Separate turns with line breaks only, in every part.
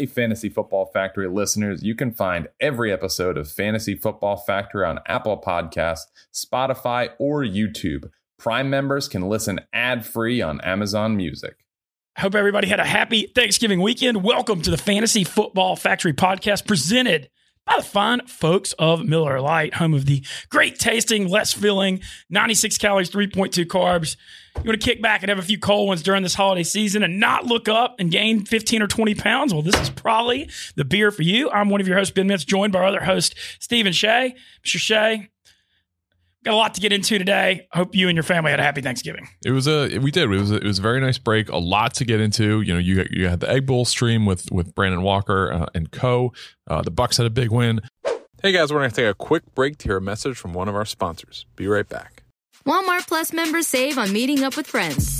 Hey, Fantasy Football Factory listeners, you can find every episode of Fantasy Football Factory on Apple Podcasts, Spotify, or YouTube. Prime members can listen ad free on Amazon Music.
Hope everybody had a happy Thanksgiving weekend. Welcome to the Fantasy Football Factory podcast presented by the fine folks of Miller Lite, home of the great tasting, less filling, 96 calories, 3.2 carbs. You want to kick back and have a few cold ones during this holiday season and not look up and gain 15 or 20 pounds? Well, this is probably the beer for you. I'm one of your hosts, Ben Mintz, joined by our other host, Stephen Shea. Mr. Shea, got a lot to get into today. Hope you and your family had a happy Thanksgiving.
It was a we did. It was a, it was a very nice break. A lot to get into. You know, you you had the Egg Bowl stream with with Brandon Walker uh, and co. Uh, the Bucks had a big win. Hey guys, we're going to take a quick break to hear a message from one of our sponsors. Be right back.
Walmart Plus members save on meeting up with friends.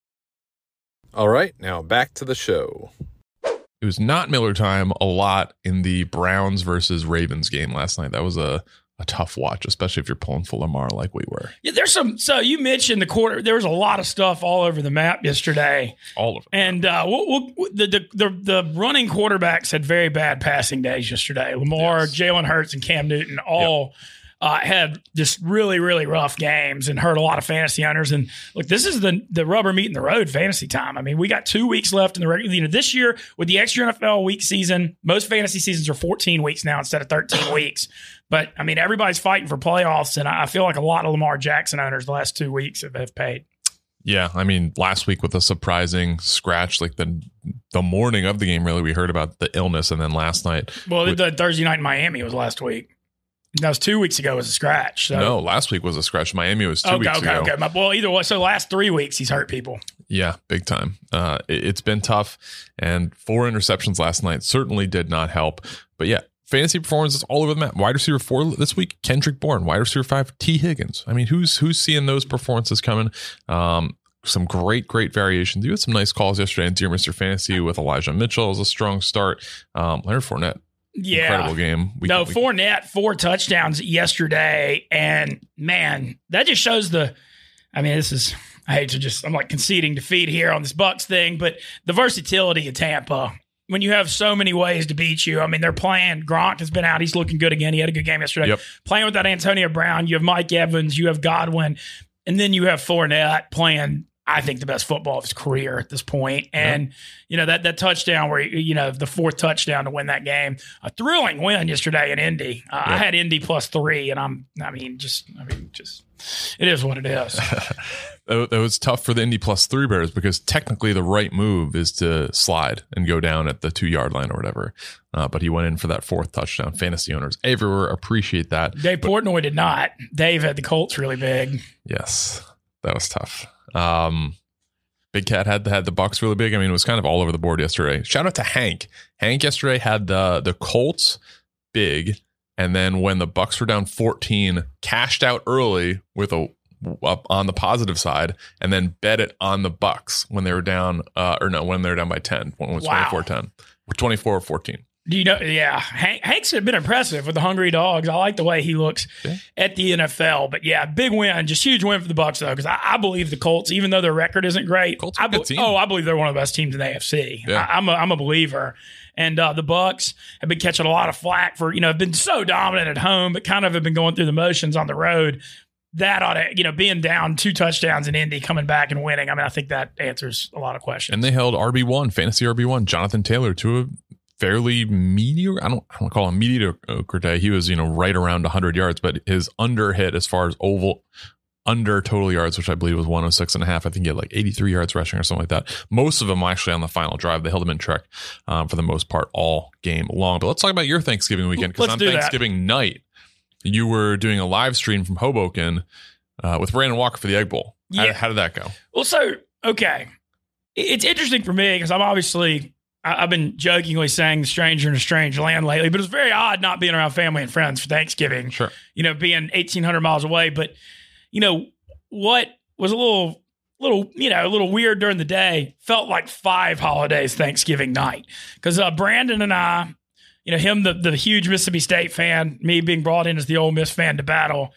All right, now back to the show. It was not Miller time a lot in the Browns versus Ravens game last night. That was a, a tough watch, especially if you're pulling for Lamar like we were.
Yeah, there's some. So you mentioned the quarter. There was a lot of stuff all over the map yesterday,
All of it.
and uh, we'll, we'll, the, the the the running quarterbacks had very bad passing days yesterday. Lamar,
Yes.
Jalen Hurts, and Cam Newton all. Uh, had just really, really rough games and hurt a lot of fantasy owners. And look, this is the the rubber meeting the road fantasy time. I mean, we got two weeks left in the regular. You know, this year with the extra NFL week season, most fantasy seasons are 14 weeks now instead of 13 weeks. But I mean, everybody's fighting for playoffs, and I feel like a lot of Lamar Jackson owners the last two weeks have, have paid.
Yeah, I mean, last week with a surprising scratch, like the the morning of the game, really, we heard about the illness, and then last night,
Well,
With-
the Thursday night in Miami was last week. That was two weeks ago. Was a scratch. So.
no, last week was a scratch. Miami was two
okay,
weeks
okay,
ago.
okay. Okay Well, either way. So last three weeks he's hurt people.
Yeah, big time. Uh, it, it's been tough, and four interceptions last night certainly did not help. But yeah, fantasy performances all over the map. Wide receiver four this week, Kendrick Bourne. Wide receiver five, Tee Higgins. I mean, who's who's seeing those performances coming? Um, some great, great variations. You had some nice calls yesterday in Dear Mr. Fantasy with Elijah Mitchell as a strong start. Um, Leonard Fournette,
Yeah.
incredible game. We,
no,
we-
Fournette four touchdowns yesterday, and man, that just shows the. I mean, this is. I hate to just. I'm like conceding defeat here on this Bucks thing, but the versatility of Tampa. When you have so many ways to beat you, I mean, they're playing. Gronk has been out; he's looking good again. He had a good game yesterday.
Yep.
Playing with that Antonio Brown, you have Mike Evans, you have Godwin, and then you have Fournette playing. I think the best football of his career at this point. And you know that that touchdown where you know the fourth touchdown to win that game, a thrilling win yesterday in Indy. Uh, I had Indy plus three, and I'm I mean just I mean just it is what it is.
that was tough for the Indy plus three bears because technically the right move is to slide and go down at the two yard line or whatever. Uh, but he went in for that fourth touchdown. Fantasy owners everywhere appreciate that.
Dave Portnoy did not. Dave had the Colts really big.
Yes, that was tough. Um, Big Cat had had the Bucks really big. I mean, it was kind of all over the board yesterday. Shout out to Hank. Hank yesterday had the the Colts big, and then when the Bucks were down 14, cashed out early with a up on the positive side, and then bet it on the Bucks when they were down, uh, or no, when they were down by 10, when it was
Wow.
24 10, or 24 14.
Do you know? Yeah, Hank, Hank's been impressive with the Hungry Dogs. I like the way he looks
Yeah.
at the NFL. But yeah, big win, just huge win for the Bucks though, because I, I believe the Colts, even though their record isn't great,
Colts
I be- oh, I believe they're one of the best teams in the AFC.
Yeah.
I, I'm a, I'm a believer. And uh, the Bucks have been catching a lot of flack for you know have been so dominant at home, but kind of have been going through the motions on the road. That ought to you know being down two touchdowns in Indy, coming back and winning. I mean, I think that answers a lot of questions.
And they held RB1, fantasy RB1, Jonathan Taylor to a fairly mediocre, I don't, I don't call him mediocre day. He was, you know, right around 100 yards, but his under hit as far as oval under total yards, which I believe was 106 and a half. I think he had like 83 yards rushing or something like that. Most of them actually on the final drive. They held him in track um, for the most part all game long. But let's talk about your Thanksgiving weekend because on
do that.
Thanksgiving night, you were doing a live stream from Hoboken uh, with Brandon Walker for the Egg Bowl. How,
Yeah.
how did that go?
Well, so okay, it's interesting for me because I'm obviously I, I've been jokingly saying the stranger in a strange land lately, but it's very odd not being around family and friends for Thanksgiving.
Sure.
You know, being 1,800 miles away. But, you know, what was a little, little, you know, a little weird during the day felt like five holidays Thanksgiving night. Because uh, Brandon and I, you know, him, the, the huge Mississippi State fan, me being brought in as the Ole Miss fan to battle.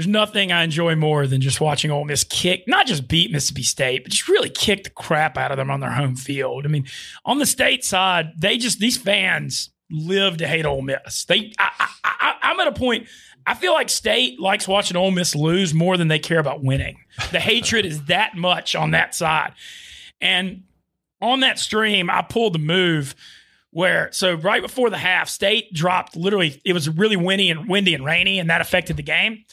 There's nothing I enjoy more than just watching Ole Miss kick, not just beat Mississippi State, but just really kick the crap out of them on their home field. I mean, on the state side, they just these fans live to hate Ole Miss. They, I, I, I, I'm at a point. I feel like State likes watching Ole Miss lose more than they care about winning. The hatred is that much on that side, and on that stream, I pulled the move where so right before the half, State dropped literally. It was really windy and windy and rainy, and that affected the game.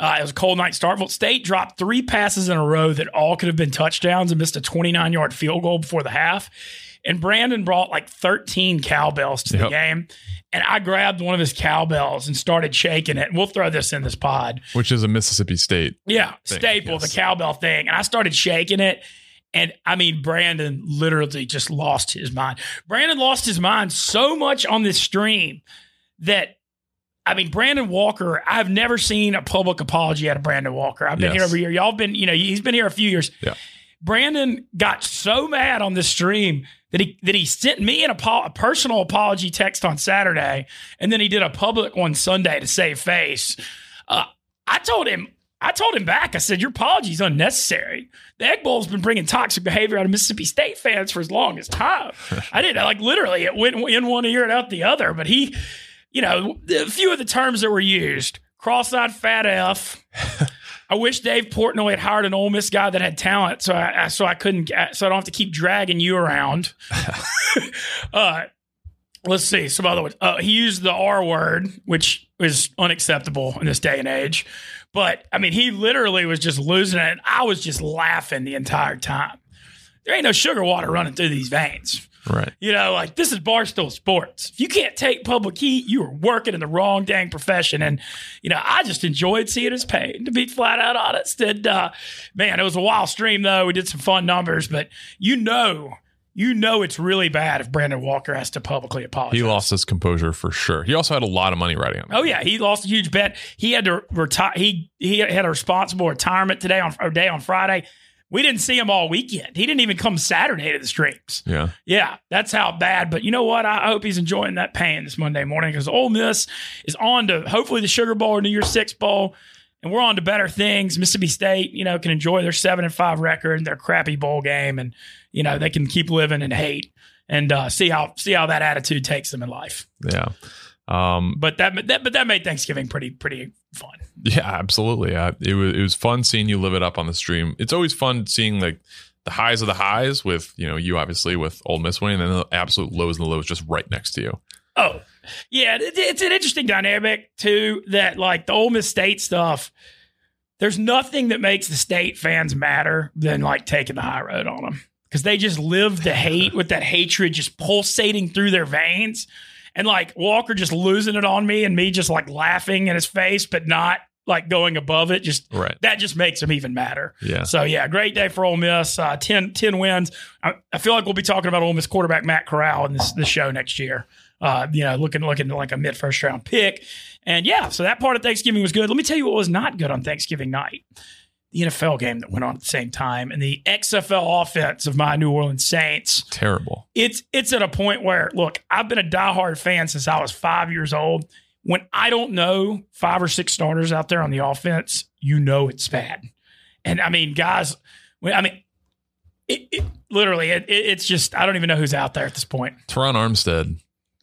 Uh, it was a cold night. Starkville State dropped three passes in a row that all could have been touchdowns and missed a 29 yard field goal before the half. And Brandon brought like 13 cowbells to the game. And I grabbed one of his cowbells and started shaking it. And we'll throw this in this pod.
Which is a Mississippi State.
Yeah,
Thing,
staple,
yes.
the cowbell thing. And I started shaking it. And I mean, Brandon literally just lost his mind. Brandon lost his mind so much on this stream that, I mean, Brandon Walker, I've never seen a public apology out of Brandon Walker. I've been
Yes.
here every year. Y'all have been, you know, he's been here a few years.
Yeah.
Brandon got so mad on this stream that he that he sent me an apo- a personal apology text on Saturday, and then he did a public one Sunday to save face. Uh, I told him, I told him back. I said, "Your apology is unnecessary. The Egg Bowl's been bringing toxic behavior out of Mississippi State fans for as long as time. I didn't like literally it went in one ear and out the other. But he, you know, a few of the terms that were used: cross-eyed fat f." I wish Dave Portnoy had hired an Ole Miss guy that had talent, so I, I so I couldn't, so I don't have to keep dragging you around. uh, let's see some other ones. Uh, he used the R word, which is unacceptable in this day and age. But I mean, he literally was just losing it. I was just laughing the entire time. There ain't no sugar water running through these veins.
Right.
You know, like this is Barstool Sports. If you can't take public heat, you are working in the wrong dang profession. And, you know, I just enjoyed seeing his pain, to be flat out honest. And, uh, man, it was a wild stream, though. We did some fun numbers, but you know, you know, it's really bad if Brandon Walker has to publicly apologize.
He lost his composure for sure. He also had a lot of money riding on it.
Oh yeah, he lost a huge bet. He had to retire. He he had a responsible retirement today on or day on Friday. We didn't see him all weekend. He didn't even come Saturday to the streams.
Yeah.
Yeah, that's how bad. But you know what? I hope he's enjoying that pain this Monday morning because Ole Miss is on to hopefully the Sugar Bowl or New Year's Six Bowl, and we're on to better things. Mississippi State, you know, can enjoy their seven and five record, and their crappy bowl game, and you know they can keep living in hate and uh, see how see how that attitude takes them in life.
Yeah. Um,
But that, that but that made Thanksgiving pretty pretty fun.
Yeah, absolutely. Uh, it was it was fun seeing you live it up on the stream. It's always fun seeing like the highs of the highs with you know you obviously with Ole Miss winning, and then the absolute lows and the lows just right next to you.
Oh, yeah, it, it's an interesting dynamic too. That like the Ole Miss State stuff. There's nothing that makes the state fans matter than like taking the high road on them because they just live the hate with that hatred just pulsating through their veins, and like Walker just losing it on me and me just like laughing in his face, but not like going above it. Just
Right.
that just makes them even madder.
Yeah.
So yeah, great day for Ole Miss. Uh, 10, 10 wins. I, I feel like we'll be talking about Ole Miss quarterback Matt Corral in this this show next year. Uh, you know, looking looking like a mid first round pick. And yeah, so that part of Thanksgiving was good. Let me tell you what was not good on Thanksgiving night. The NFL game that went on at the same time and the XFL offense of my New Orleans Saints
Terrible.
it's it's at a point where look, I've been a diehard fan since I was five years old. When I don't know five or six starters out there on the offense, you know it's bad. And I mean, guys, I mean, it, it, literally, it, it, it's just I don't even know who's out there at this point.
Terron Armstead,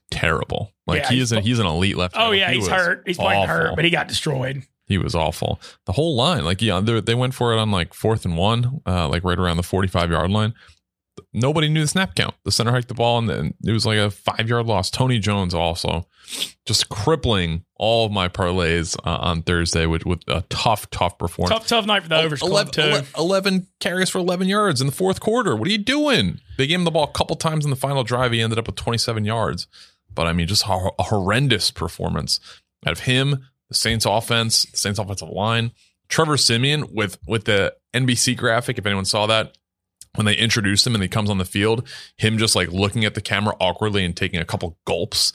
terrible. Like
Yeah,
he
he's
is. A, he's an elite left.
Oh yeah,
He
he's hurt. He's playing hurt, but he got destroyed.
He was awful. The whole line, like yeah, they they went for it on like fourth and one, uh, like right around the forty five yard line. Nobody knew the snap count. The center hiked the ball, and then it was like a five yard loss. Tony Jones also just crippling all of my parlays uh, on Thursday with with a tough, tough performance.
Tough, tough night for the overs club
11,
too.
11 11 carries for 11 yards in the fourth quarter. What are you doing? They gave him the ball a couple times in the final drive. He ended up with 27 yards. But I mean, just a horrendous performance out of him, the Saints offense, the Saints offensive line. Trevor Siemian with with the NBC graphic, if anyone saw that, when they introduced him and he comes on the field, him just like looking at the camera awkwardly and taking a couple gulps,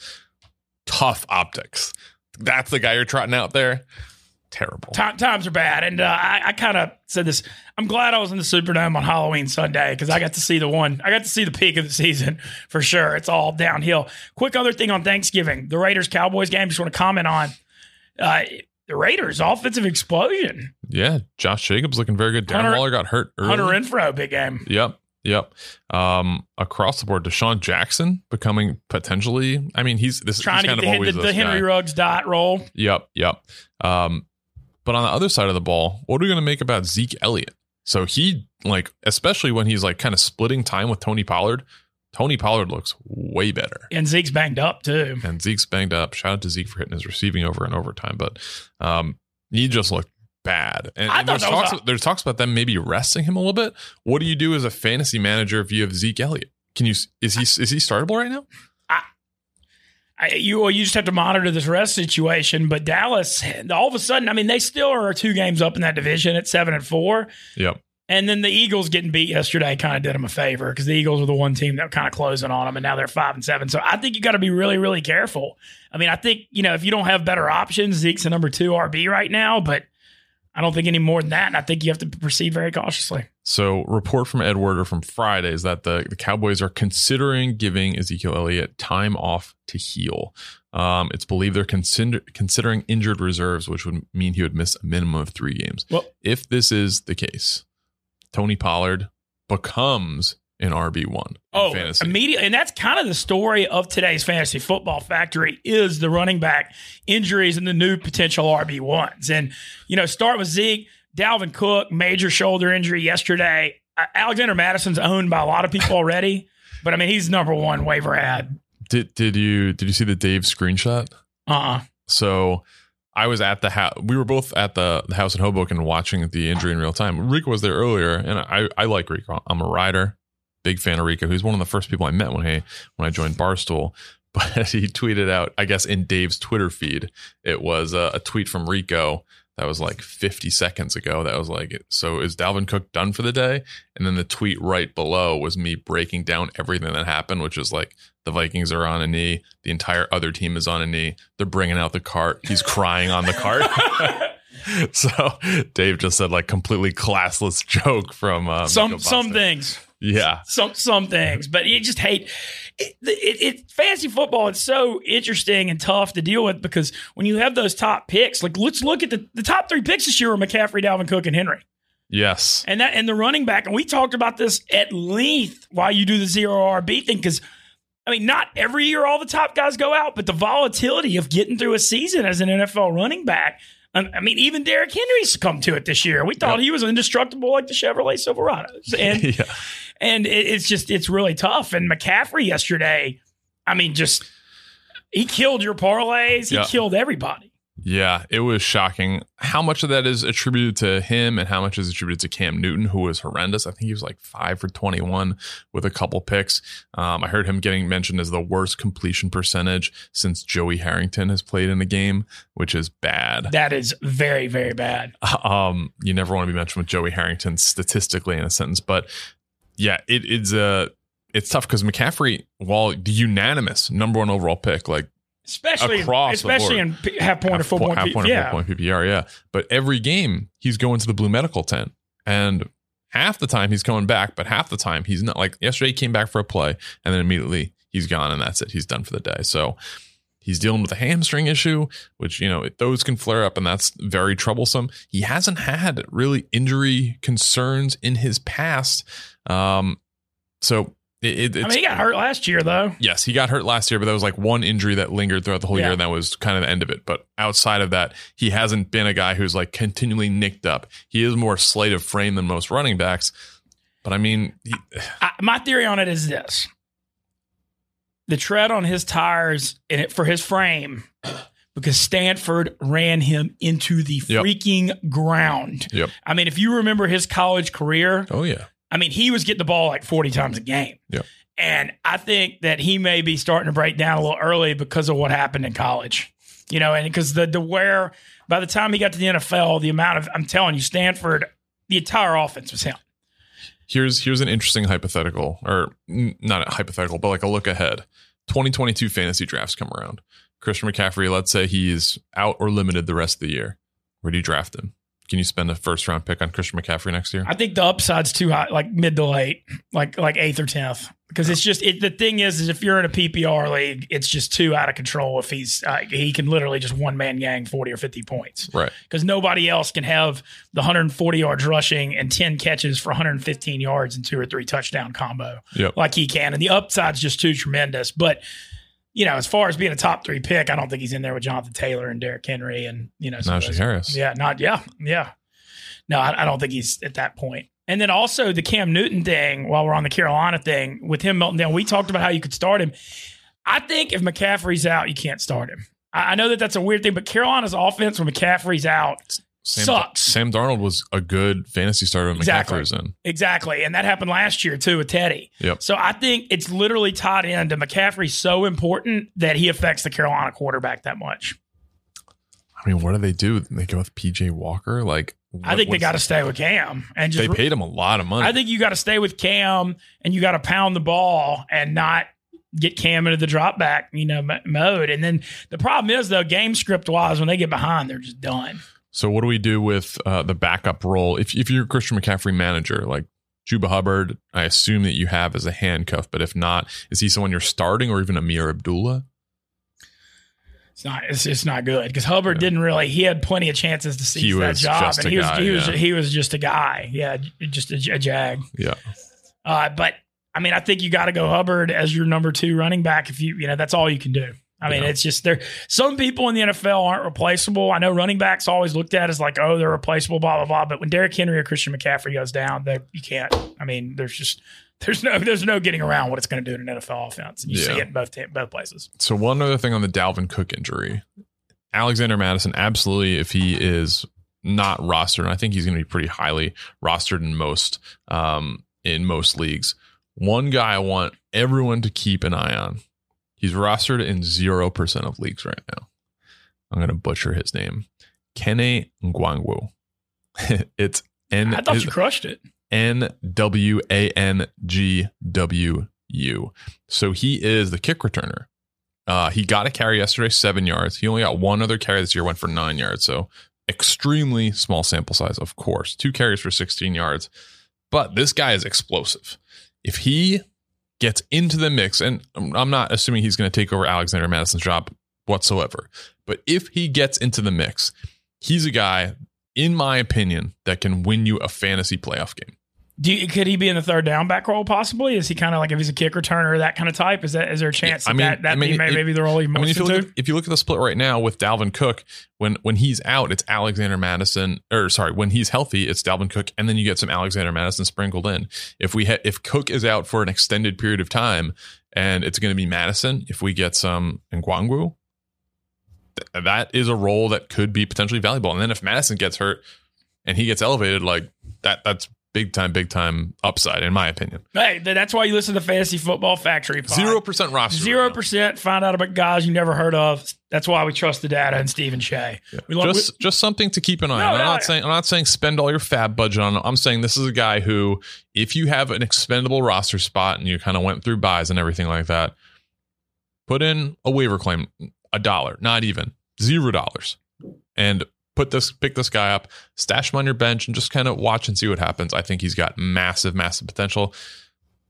tough optics. That's the guy you're trotting out there. Terrible.
Time, times are bad, and uh, I, I kind of said this. I'm glad I was in the Superdome on Halloween Sunday because I got to see the one. I got to see the peak of the season for sure. It's all downhill. Quick other thing on Thanksgiving, the Raiders Cowboys game. Just want to comment on uh, the Raiders offensive explosion.
Yeah, Josh Jacobs looking very good. Darren
Hunter-
Waller got hurt early.
Hunter Renfrow, big game.
Yep. Yep. Um, across the board, DeSean Jackson becoming potentially. I mean, he's this
Trying
he's
to get the, the, the Henry
guy.
Ruggs dot roll.
Yep. Yep. Um, but on the other side of the ball, what are we going to make about Zeke Elliott? So he like, especially when he's like kind of splitting time with Tony Pollard. Tony Pollard looks way better.
And Zeke's banged up too.
and Zeke's banged up. Shout out to Zeke for hitting his receiving over and overtime, but um, he just looked bad. And,
I
and there's talks.
a-
there's talks about them maybe resting him a little bit. What do you do as a fantasy manager if you have Zeke Elliott? Can you is he is he startable right now?
I, you well, you just have to monitor this rest situation. But Dallas, all of a sudden, I mean, they still are two games up in that division at seven and four.
Yep.
And then the Eagles getting beat yesterday kind of did them a favor because the Eagles were the one team that kind of closing on them, and now they're five and seven. So I think you got to be really, really careful. I mean, I think you know if you don't have better options, Zeke's a number two RB right now, but I don't think any more than that. And I think you have to proceed very cautiously.
So, report from Edward or from Friday is that the, the Cowboys are considering giving Ezekiel Elliott time off to heal. Um, it's believed they're consider, considering injured reserves, which would mean he would miss a minimum of three games.
Well-
if this is the case, Tony Pollard becomes an RB one.
Oh,
fantasy.
immediately, and that's kind of the story of today's fantasy football factory is the running back injuries and the new potential RB ones. And you know, start with Zeke, Dalvin Cook, major shoulder injury yesterday. Uh, Alexander Mattison's owned by a lot of people already, but I mean, he's number one waiver ad.
Did did you did you see the Dave screenshot?
Uh, uh
So I was at the house. We were both at the, the house in Hoboken watching the injury in real time. Rico was there earlier, and I, I like Rico. I'm a rider, big fan of Rico. He's one of the first people I met when he when I joined Barstool. But he tweeted out, I guess in Dave's Twitter feed, it was a, a tweet from Rico that was like 50 seconds ago. That was like, so is Dalvin Cook done for the day? And then the tweet right below was me breaking down everything that happened, which is like the Vikings are on a knee, the entire other team is on a knee. They're bringing out the cart. He's crying on the cart. so Dave just said like completely classless joke from um,
some some things.
Yeah,
some some things, but you just hate it, it, it. Fantasy football. It's so interesting and tough to deal with because when you have those top picks, like let's look at the, the top three picks this year are McCaffrey, Dalvin Cook, and Henry,
yes,
and that and the running back. And we talked about this at length why you do the zero RB thing because. I mean, not every year all the top guys go out, but the volatility of getting through a season as an NFL running back. I mean, even Derrick Henry succumbed to it this year. We thought
Yep.
he was indestructible like the Chevrolet Silverados. And
yeah.
and it, it's just it's really tough. And McCaffrey yesterday, I mean, just he killed your parlays. He
Yeah.
killed everybody.
Yeah, it was shocking. How much of that is attributed to him and how much is attributed to Cam Newton, who was horrendous? I think he was like five for 21 with a couple picks. Um, I heard him getting mentioned as the worst completion percentage since Joey Harrington has played in a game, which is bad.
That is very very bad.
Um, you never want to be mentioned with Joey Harrington statistically in a sentence, but yeah, it, it's a it's tough because McCaffrey, while the unanimous number one overall pick, like
Especially
Across
especially in p- half point or full
po-
point.
half
P-
point or
yeah.
point PPR, yeah. But every game he's going to the blue medical tent, and half the time he's coming back, but half the time he's not. Like yesterday, he came back for a play, and then immediately he's gone, and that's it. He's done for the day. So he's dealing with a hamstring issue, which you know those can flare up, and that's very troublesome. He hasn't had really injury concerns in his past, um, so. It,
I mean, he got hurt last year though.
Yes, he got hurt last year, but that was like one injury that lingered throughout the whole
Yeah.
year, and that was kind of the end of it. But outside of that, he hasn't been a guy who's like continually nicked up. He is more sleight of frame than most running backs. But I mean, he,
I, my theory on it is this: the tread on his tires and it for his frame, because Stanford ran him into the
Yep.
freaking ground.
Yep.
I mean, if you remember his college career,
oh yeah,
I mean, he was getting the ball like 40 times a game.
Yep.
And I think that he may be starting to break down a little early because of what happened in college. You know, and because the the where by the time he got to the NFL, the amount of I'm telling you, Stanford, the entire offense was him.
Here's here's an interesting hypothetical, or not a hypothetical, but like a look ahead. 2022 fantasy drafts come around. Christian McCaffrey, let's say he's out or limited the rest of the year. Where do you draft him? Can you spend a first round pick on Christian McCaffrey next year?
I think the upside's too high, like mid to late, like like eighth or tenth. Because it's just it, the thing is, is if you're in a PPR league, it's just too out of control. If he's uh, he can literally just one man gang forty or fifty points.
Right.
Because nobody else can have the 140 yards rushing and 10 catches for 115 yards and two or three touchdown combo
Yep.
like he can. And the upside's just too tremendous. But you know, as far as being a top three pick, I don't think he's in there with Jonathan Taylor and Derrick Henry and you know
Najee Harris.
yeah, not yeah, yeah. No, I, I don't think he's at that point. And then also the Cam Newton thing, while we're on the Carolina thing, with him melting down, we talked about how you could start him. I think if McCaffrey's out, you can't start him. I, I know that that's a weird thing, but Carolina's offense when McCaffrey's out
Sam,
sucks.
Sam Darnold was a good fantasy starter when
Exactly.
McCaffrey was in.
Exactly. And that happened last year too with Teddy.
Yep.
So I think it's literally tied into McCaffrey's so important that he affects the Carolina quarterback that much.
I mean, what do they do? They go with PJ Walker? Like,
I think they got to stay with Cam and just
They paid him a lot of money.
I think you got to stay with Cam and you got to pound the ball and not get Cam into the drop back, you know, m- mode. And then the problem is though, game script wise, when they get behind, they're just done.
So what do we do with uh, the backup role? If if you're a Christian McCaffrey manager, like Chuba Hubbard, I assume that you have as a handcuff, but if not, is he someone you're starting or even Ameer Abdullah?
It's not. It's just not good because Hubbard
Yeah.
didn't really. He had plenty of chances to seize that job, and he was
guy,
he was
yeah.
he was just a guy. Yeah, just a, a jag.
Yeah.
Uh, but I mean, I think you got to go Hubbard as your number two running back. If you you know that's all you can do. I mean,
Yeah.
it's just there. Some people in the NFL aren't replaceable. I know running backs always looked at as like, oh, they're replaceable, blah blah blah. But when Derrick Henry or Christian McCaffrey goes down, they, you can't. I mean, there's just there's no there's no getting around what it's going to do in an NFL offense, and you see it in both both places.
So one other thing on the Dalvin Cook injury, Alexander Mattison, absolutely, if he is not rostered, and I think he's going to be pretty highly rostered in most um, in most leagues. One guy I want everyone to keep an eye on. He's rostered in zero percent of leagues right now. I'm going to butcher his name, Kene Nwangwu. it's N.
I thought
his-
you crushed it.
N W A N G W U. So he is the kick returner. Uh, he got a carry yesterday, seven yards. He only got one other carry this year, went for nine yards. So extremely small sample size, of course. Two carries for 16 yards. But this guy is explosive. If he gets into the mix, and I'm not assuming he's going to take over Alexander Mattison's job whatsoever, but if he gets into the mix, he's a guy, in my opinion, that can win you a fantasy playoff game.
Do you, could he be in the third down back role possibly? Is he kind of like if he's a kick returner that kind of type? Is that is there a chance
Yeah, I
that
mean-
that, that
I mean,
be may- maybe the role he
I
moves
mean, if you
into?
at, if you look at the split right now with Dalvin Cook, when when he's out, it's Alexander Mattison, or sorry, when he's healthy, it's Dalvin Cook, and then you get some Alexander Mattison sprinkled in. If we ha- if Cook is out for an extended period of time, and it's going to be Mattison, if we get some Nwangwu, th- that is a role that could be potentially valuable. And then if Mattison gets hurt and he gets elevated, like that, that's big time, big time upside, in my opinion.
hey, that's why you listen to Fantasy Football Factory.
Zero percent roster.
Zero percent. Find out about guys you never heard of. That's why we trust the data and Stephen Shea. We love,
just just something to keep an eye
No,
on. I'm
no,
not
no.
saying I'm not saying spend all your fab budget on. I'm saying this is a guy who, if you have an expendable roster spot and you kind of went through buys and everything like that, put in a waiver claim, a dollar, not even zero dollars, and put this pick this guy up, stash him on your bench, and just kind of watch and see what happens. I think he's got massive, massive potential.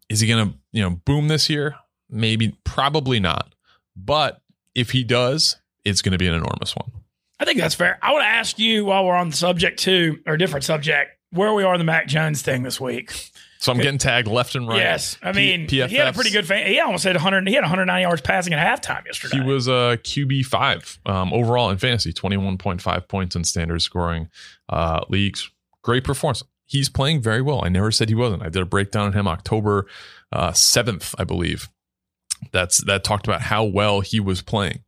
Is he gonna you know boom this year? Maybe, probably not. But if he does, it's going to be an enormous one.
I think that's fair. I want to ask you while we're on the subject too, or different subject, where we are in the Mac Jones thing this week.
So I'm getting tagged left and right.
Yes, I mean he had a pretty good. Fan- he almost had 100. He had 109 yards passing at halftime yesterday.
He was a QB five um, overall in fantasy, 21.5 points in standard scoring uh, leagues. Great performance. He's playing very well. I never said he wasn't. I did a breakdown on him October uh, 7th, I believe. That's that talked about how well he was playing.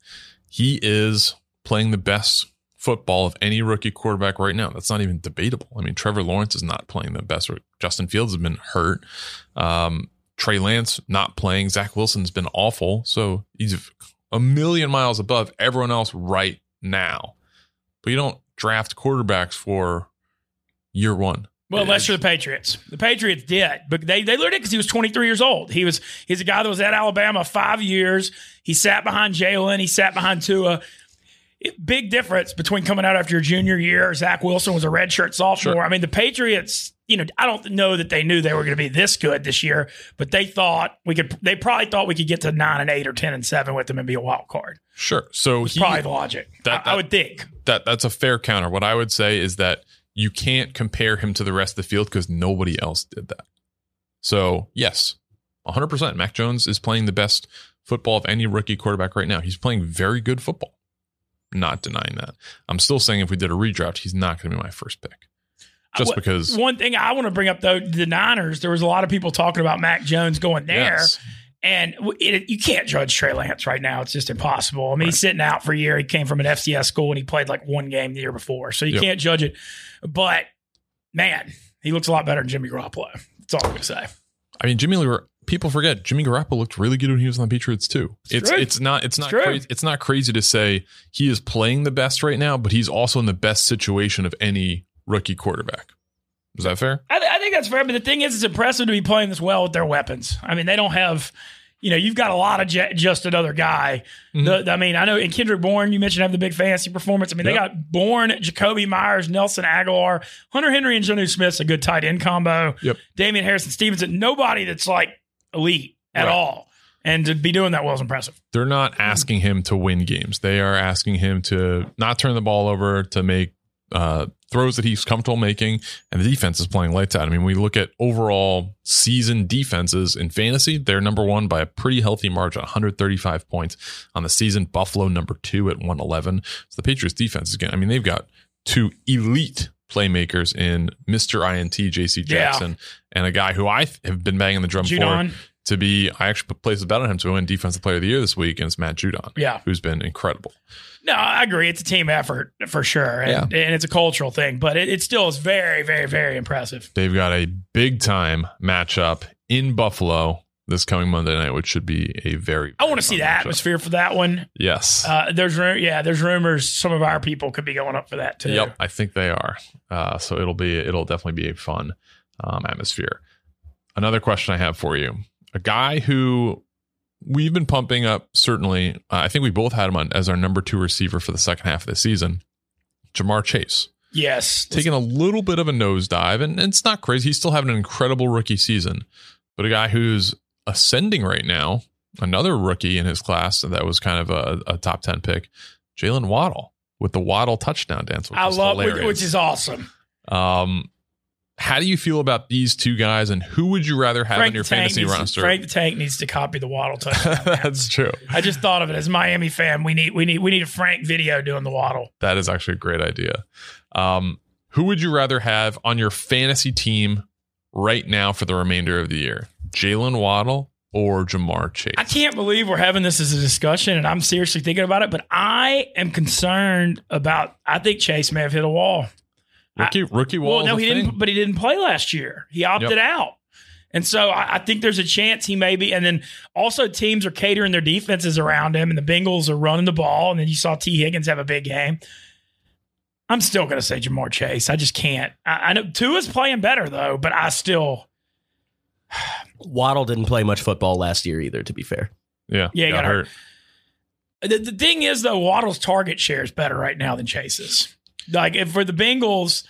He is playing the best football of any rookie quarterback right now. That's not even debatable. I mean, Trevor Lawrence is not playing the best. Justin Fields has been hurt. Um, Trey Lance not playing. Zach Wilson's been awful. So he's a million miles above everyone else right now. But you don't draft quarterbacks for year one.
Well, unless you're the Patriots. The Patriots did, but they they learned it because he was 23 years old. He was he's a guy that was at Alabama five years. He sat behind Jalen. He sat behind Tua. Big difference between coming out after your junior year. Zach Wilson was a redshirt sophomore.
Sure.
I mean, the Patriots. You know, I don't know that they knew they were going to be this good this year, but they thought we could. They probably thought we could get to nine and eight or ten and seven with them and be a wild card.
Sure. So he,
probably the logic.
that-
I, I would think.
that that's a fair counter. What I would say is that you can't compare him to the rest of the field because nobody else did that. So yes, 100. percent Mac Jones is playing the best football of any rookie quarterback right now. He's playing very good football. Not denying that. I'm still saying if we did a redraft, he's not going to be my first pick, just because.
One thing I want to bring up though, the Niners. There was a lot of people talking about Mac Jones going there,
Yes.
and it, you can't judge Trey Lance right now. It's just impossible. I mean, he's sitting out for a year. He came from an FCS school and he played like one game the year before, so you
Yep.
can't judge it. But man, he looks a lot better than Jimmy Garoppolo. That's all I'm gonna say.
I mean, Jimmy. People forget Jimmy Garoppolo looked really good when he was on the Patriots too.
It's
It's it's not it's not
true.
crazy. It's not crazy to say he is playing the best right now, but he's also in the best situation of any rookie quarterback. Is that fair?
I, I think that's fair. But the thing is, it's impressive to be playing this well with their weapons. I mean, they don't have, you know, you've got a lot of j- just another guy.
Mhm.
The, I mean, I know in Kendrick Bourne, you mentioned having the big fantasy performance. I mean, they got Bourne, Jakobi Meyers, Nelson Agholor, Hunter Henry, and Jonnu Smith's a good tight end combo.
Yep.
Damien Harrison Stevenson, nobody that's like elite at
Right.
all. And to be doing that well is impressive.
They're not asking him to win games. They are asking him to not turn the ball over, to make uh, throws that he's comfortable making, and the defense is playing lights out. I mean, we look at overall season defenses in fantasy; they're number one by a pretty healthy margin, 135 points on the season. Buffalo number two at 111. So the Patriots defense is. Getting. I mean, they've got two elite playmakers in Mr. INT JC
Yeah.
Jackson and a guy who I have been banging the drum for to be. I actually placed a bet on him to win Defensive Player of the Year this week, and it's Matt Judon,
yeah.
who's been incredible.
No, I agree. It's a team effort for sure. And, and it's a cultural thing, but it, it still is very, very, very impressive.
They've got a big time matchup in Buffalo this coming Monday night, which should be a very.
I want to see the
matchup.
atmosphere for that one.
Yes.
Uh, there's yeah, there's rumors some of our people could be going up for that too.
Yep, I think they are. Uh, so it'll be it'll definitely be a fun um, atmosphere. Another question I have for you: a guy who we've been pumping up. Certainly, uh, I think we both had him on as our number two receiver for the second half of the season. Ja'Marr Chase
Yes.
taking a little bit of a nosedive, and it's not crazy. He's still having an incredible rookie season, but a guy who's ascending right now. Another rookie in his class that was kind of a, a top ten pick, Jaylen Waddle with the Waddle touchdown dance. Which
I
is
love
hilarious.
which is awesome.
Um, how do you feel about these two guys, and who would you rather have
Frank
on your fantasy roster?
Frank the Tank needs to copy the Waddle touchdown.
That's true.
I just thought of it as Miami fan. We need we need we need a Frank video doing the Waddle.
That is actually a great idea. Um, who would you rather have on your fantasy team right now for the remainder of the year? Jaylen Waddle or Ja'Marr Chase?
I can't believe we're having this as a discussion, and I'm seriously thinking about it. But I am concerned about. I think Chase may have hit a wall.
Rookie, rookie wall.
Well, no, he
thing.
didn't. But he didn't play last year. He opted
Yep.
out, and so I, I think there's a chance he may be. And then also teams are catering their defenses around him, and the Bengals are running the ball. And then you saw Tee Higgins have a big game. I'm still going to say Ja'Marr Chase. I just can't. I, I know Tua's playing better though, but I still.
Waddle didn't play much football last year either. To be fair,
Yeah,
Yeah, he
got
got
hurt.
The, the thing is though, Waddle's target share is better right now than Chase's. Like if for the Bengals,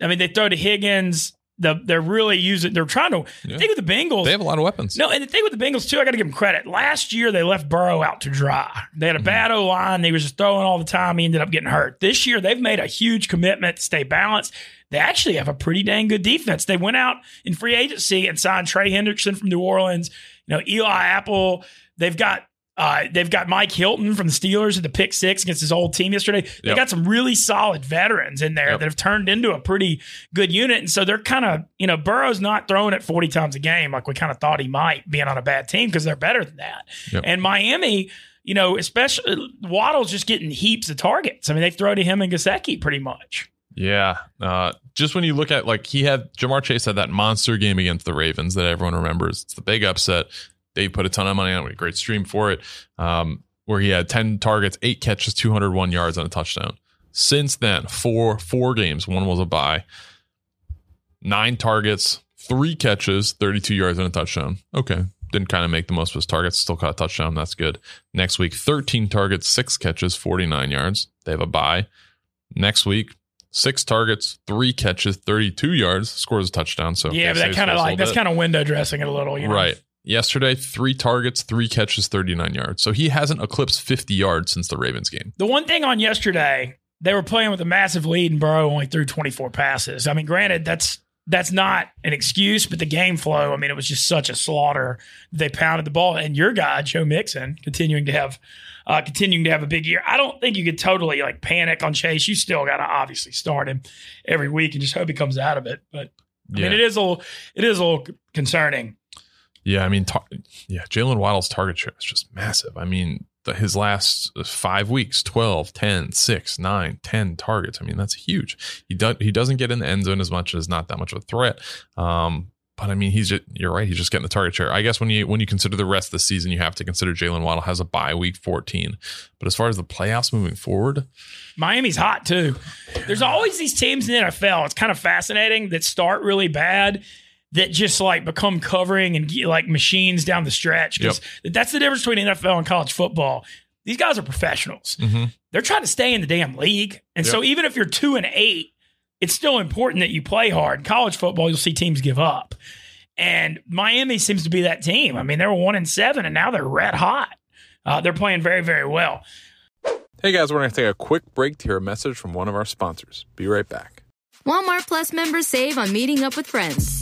I mean they throw to Higgins. The, they're really using. They're trying to.
Yeah.
The thing with the Bengals,
They have a lot of weapons.
No, and the thing with the Bengals too, I got to give them credit. Last year they left Burrow out to dry. They had a mm-hmm. bad O line. They was just throwing all the time. He ended up getting hurt. This year they've made a huge commitment to stay balanced. They actually have a pretty dang good defense. They went out in free agency and signed Trey Hendrickson from New Orleans. You know Eli Apple. They've got. Uh, they've got Mike Hilton from the Steelers at the pick six against his old team yesterday. They
Yep.
got some really solid veterans in there
Yep.
that have turned into a pretty good unit. And so they're kind of, you know, Burrow's not throwing it 40 times a game like we kind of thought he might being on a bad team because they're better than that.
Yep.
And Miami, you know, especially Waddle's just getting heaps of targets. I mean, they throw to him and Gesicki pretty much.
Yeah. Uh, just when you look at like he had Ja'Marr Chase had that monster game against the Ravens that everyone remembers. It's the big upset. They put a ton of money on it. Great stream for it. Um, where he had 10 targets, eight catches, 201 yards on a touchdown. Since then, four four games. One was a bye. nine targets, three catches, 32 yards, and a touchdown. Okay. Didn't kind of make the most of his targets, still caught a touchdown. That's good. Next week, 13 targets, six catches, 49 yards. They have a bye. Next week, six targets, three catches, 32 yards, scores a touchdown. So
yeah, but that kind of like that's kind of window dressing it a little, you know?
Right. Yesterday, three targets, three catches, 39 yards. So he hasn't eclipsed 50 yards since the Ravens game.
The one thing on yesterday, they were playing with a massive lead, and Burrow only threw 24 passes. I mean, granted, that's that's not an excuse, but the game flow. I mean, it was just such a slaughter. They pounded the ball, and your guy Joe Mixon continuing to have uh, continuing to have a big year. I don't think you could totally like panic on Chase. You still got to obviously start him every week and just hope he comes out of it. But I
Yeah.
mean, it is a little, it is a little concerning.
Yeah, I mean, tar- yeah, Jaylen Waddle's target share is just massive. I mean, his last five weeks 12, 10, 6, 9, 10 targets. I mean, that's huge. He, does, he doesn't get in the end zone as much as not that much of a threat. Um, but I mean, he's just, you're right. He's just getting the target share. I guess when you when you consider the rest of the season, you have to consider Jaylen Waddle has a bye week 14. But as far as the playoffs moving forward,
Miami's hot too. There's always these teams in the NFL. It's kind of fascinating that start really bad that just like become covering and get, like machines down the stretch. Because that's the difference between NFL and college football. These guys are professionals.
Mhm.
They're trying to stay in the damn league. And so even if you're two and eight, it's still important that you play hard. In college football, you'll see teams give up. And Miami seems to be that team. I mean, they were one and seven, and now they're red hot. Uh, they're playing very, very well.
Hey guys, we're going to take a quick break to hear a message from one of our sponsors. Be right back.
Walmart Plus members save on meeting up with friends.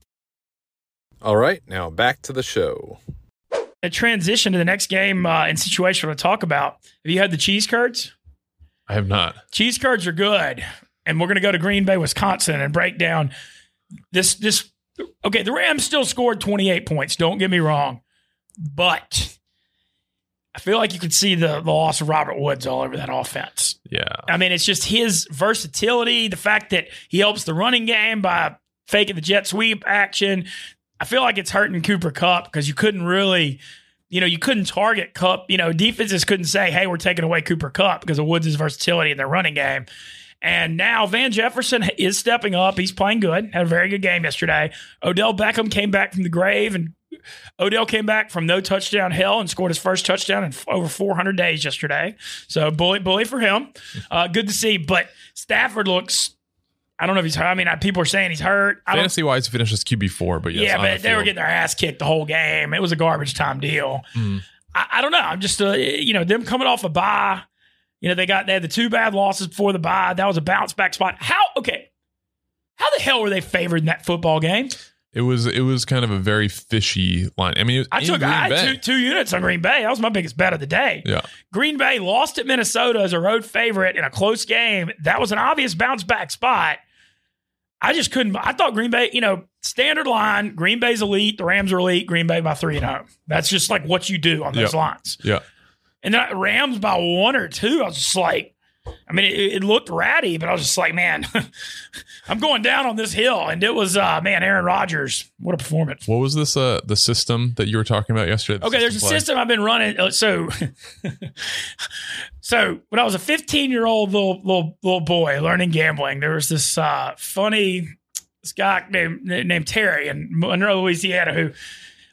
All right, now back to the show.
a transition to the next game uh, and situation we're going to talk about. Have you had the cheese curds?
I have not.
Cheese curds are good, and we're going to go to Green Bay, Wisconsin, and break down this. This okay. The Rams still scored twenty eight points. Don't get me wrong, but I feel like you could see the, the loss of Robert Woods all over that offense.
Yeah.
I mean, it's just his versatility, the fact that he helps the running game by faking the jet sweep action. I feel like it's hurting Cooper Kupp because you couldn't really, you know, you couldn't target Kupp. You know, defenses couldn't say, hey, we're taking away Cooper Kupp because of Woods' versatility in their running game. And now Van Jefferson is stepping up. He's playing good. Had a very good game yesterday. Odell Beckham came back from the grave, and Odell came back from no touchdown hell and scored his first touchdown in over 400 days yesterday. So bully, bully for him. Uh, good to see. But Stafford looks. I don't know if he's hurt. I mean, I- people are saying he's hurt. I don't,
Fantasy wise, he finishes QB four, but yes,
yeah, but they were getting their ass kicked the whole game. It was a garbage time deal.
Mm.
I, I don't know. I'm just, uh, you know, them coming off a bye. You know, they got they had the two bad losses before the bye. That was a bounce back spot. How okay? How the hell were they favored in that football game?
It was it was kind of a very fishy line. I mean,
I took I had two, two units on Green Bay. That was my biggest bet of the day.
Yeah,
Green Bay lost at Minnesota as a road favorite in a close game. That was an obvious bounce back spot. I just couldn't. I thought Green Bay, you know, standard line. Green Bay's elite. The Rams are elite. Green Bay by three and home. That's just like what you do on those
Yeah.
lines.
yeah.
And then Rams by one or two. I was just like, I mean, it, it looked ratty, but I was just like, man, I'm going down on this hill. And it was, uh, man, Aaron Rodgers. What a performance.
What was this? Uh, the system that you were talking about yesterday. The
Okay, there's a
play?
system I've been running. uh, So, so when I was a 15 year old little little little boy learning gambling, there was this uh, funny this guy named named Terry in Monroe, Louisiana, who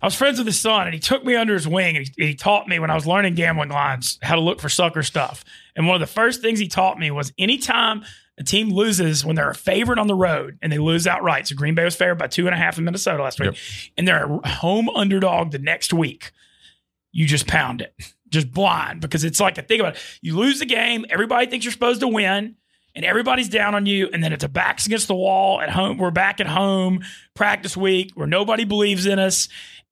I was friends with his son, and he took me under his wing and he, he taught me when I was learning gambling lines how to look for sucker stuff. And one of the first things he taught me was anytime a team loses when they're a favorite on the road and they lose outright. So Green Bay was favored by two and a half in Minnesota last week,
Yep.
and they're a home underdog the next week. You just pound it, just blind, because it's like a think about it. You lose the game, everybody thinks you're supposed to win, and everybody's down on you, and then it's a backs against the wall at home. We're back at home, practice week, where nobody believes in us,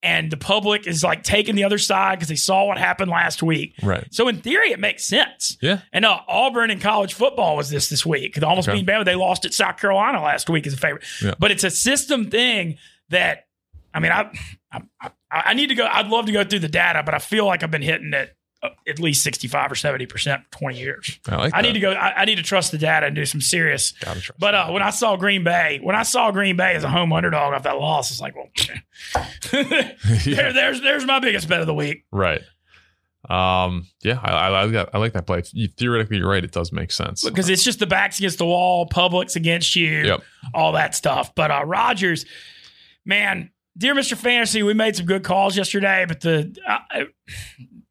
and the public is like taking the other side because they saw what happened last week.
Right.
So in theory, it makes sense.
Yeah.
And uh, Auburn in college football was this this week. It almost
Okay.
being bad. They lost at South Carolina last week as a favorite.
Yeah.
But it's a system thing that I mean, I, I I need to go. I'd love to go through the data, but I feel like I've been hitting it at least sixty five or seventy percent for twenty years.
I like.
I need to go. I, I need to trust the data and do some serious. But uh, when I saw Green Bay, when I saw Green Bay as a home underdog off that loss, it's like, well, there, there's there's my biggest bet of the week.
right. Um. Yeah. I, I like that. I like that play. You, theoretically, you're right. It does make sense.
because it's just the backs against the wall, publics against you,
Yep.
all that stuff. But uh, Rodgers, man, dear Mr. Fantasy, we made some good calls yesterday, but the uh,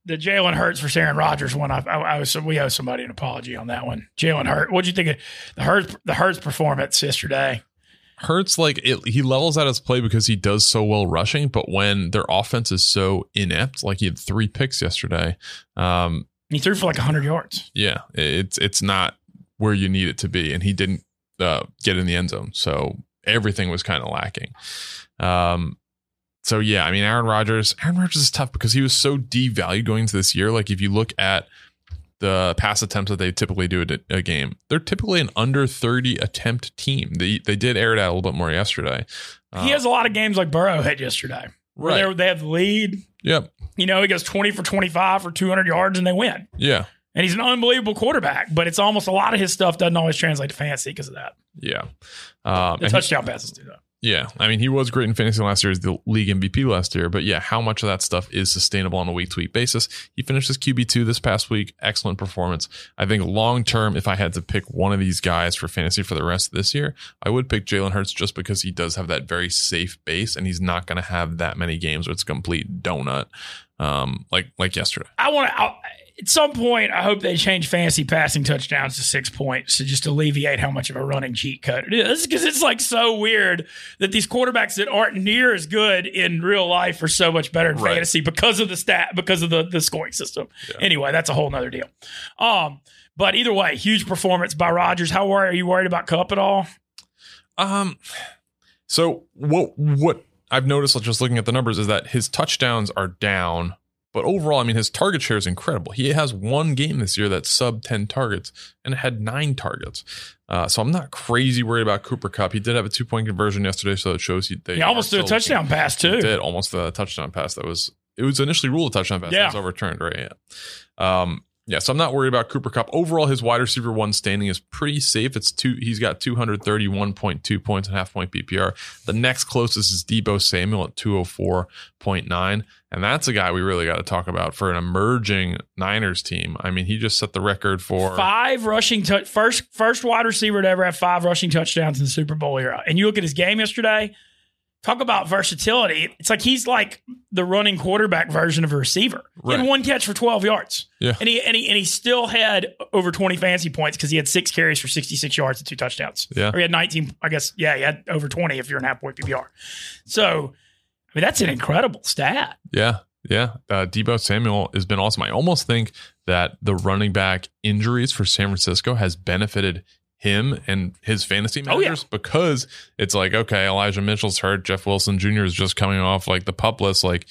the Jalen Hurts for Aaron Rodgers one, I, I, I was we owe somebody an apology on that one. Jalen Hurts, what'd you think of the Hurts the Hurts performance yesterday?
Hurts like it, he levels out his play because he does so well rushing, but when their offense is so inept, like he had three picks yesterday, um,
He threw for like hundred yards.
yeah, it's it's not where you need it to be, and he didn't uh, get in the end zone, so everything was kind of lacking. Um, so yeah, I mean, Aaron Rodgers, Aaron Rodgers is tough because he was so devalued going into this year. Like if you look at the pass attempts that they typically do at a game, they're typically an under thirty attempt team. They they did air it out a little bit more yesterday.
he has a lot of games like Burrow had yesterday, where
right.
they they have the lead.
Yep.
You know, he goes twenty for twenty five for two hundred yards, and they win.
Yeah.
And he's an unbelievable quarterback, but it's almost a lot of his stuff doesn't always translate to fantasy because of that.
Yeah. Um,
The
and he-
touchdown passes do that.
Yeah, I mean, he was great in fantasy last year as the league MVP last year. But yeah, how much of that stuff is sustainable on a week to week basis? He finished his QB two this past week. Excellent performance. I think long term, if I had to pick one of these guys for fantasy for the rest of this year, I would pick Jalen Hurts just because he does have that very safe base, and he's not going to have that many games where it's complete donut, um, like like yesterday.
I want to. At some point, I hope they change fantasy passing touchdowns to six points to just alleviate how much of a running cheat code it is. Because it's like so weird that these quarterbacks that aren't near as good in real life are so much better in
Right.
fantasy because of the stat, because of the the scoring system.
Yeah.
Anyway, that's a whole nother deal. Um, but either way, huge performance by Rodgers. How worried are you worried about Kupp at all?
Um, so what what I've noticed just looking at the numbers is that his touchdowns are down, but overall, I mean, his target share is incredible. He has one game this year that's sub ten targets and had nine targets. Uh, so I'm not crazy worried about Cooper Kupp. He did have a two point conversion yesterday, so it shows he they
He almost did a touchdown pass
He
too.
did almost a touchdown pass that was it was initially ruled a touchdown pass.
Yeah.
That was overturned, right? Yeah. Um, yeah, so I'm not worried about Cooper Kupp. Overall, his wide receiver one standing is pretty safe. It's two. He's got 231.2 points and half point PPR. The next closest is Deebo Samuel at 204.9, and that's a guy we really got to talk about for an emerging Niners team. I mean, he just set the record for
Five rushing first first wide receiver to ever have five rushing touchdowns in the Super Bowl era. And you look at his game yesterday. Talk about versatility. It's like he's like the running quarterback version of a receiver. He had one catch for 12 yards.
Yeah.
And he and he and he still had over 20 fantasy points because he had six carries for 66 yards and two touchdowns.
Yeah.
Or he had 19, I guess, yeah, he had over 20 if you're in half point PPR. So I mean, that's an incredible stat.
Yeah, yeah. Uh, Deebo Samuel has been awesome. I almost think that the running back injuries for San Francisco has benefited him and his fantasy
Oh, yeah.
managers because it's like, okay, Elijah Mitchell's hurt. Jeff Wilson Jr. is just coming off like the pup list. Like,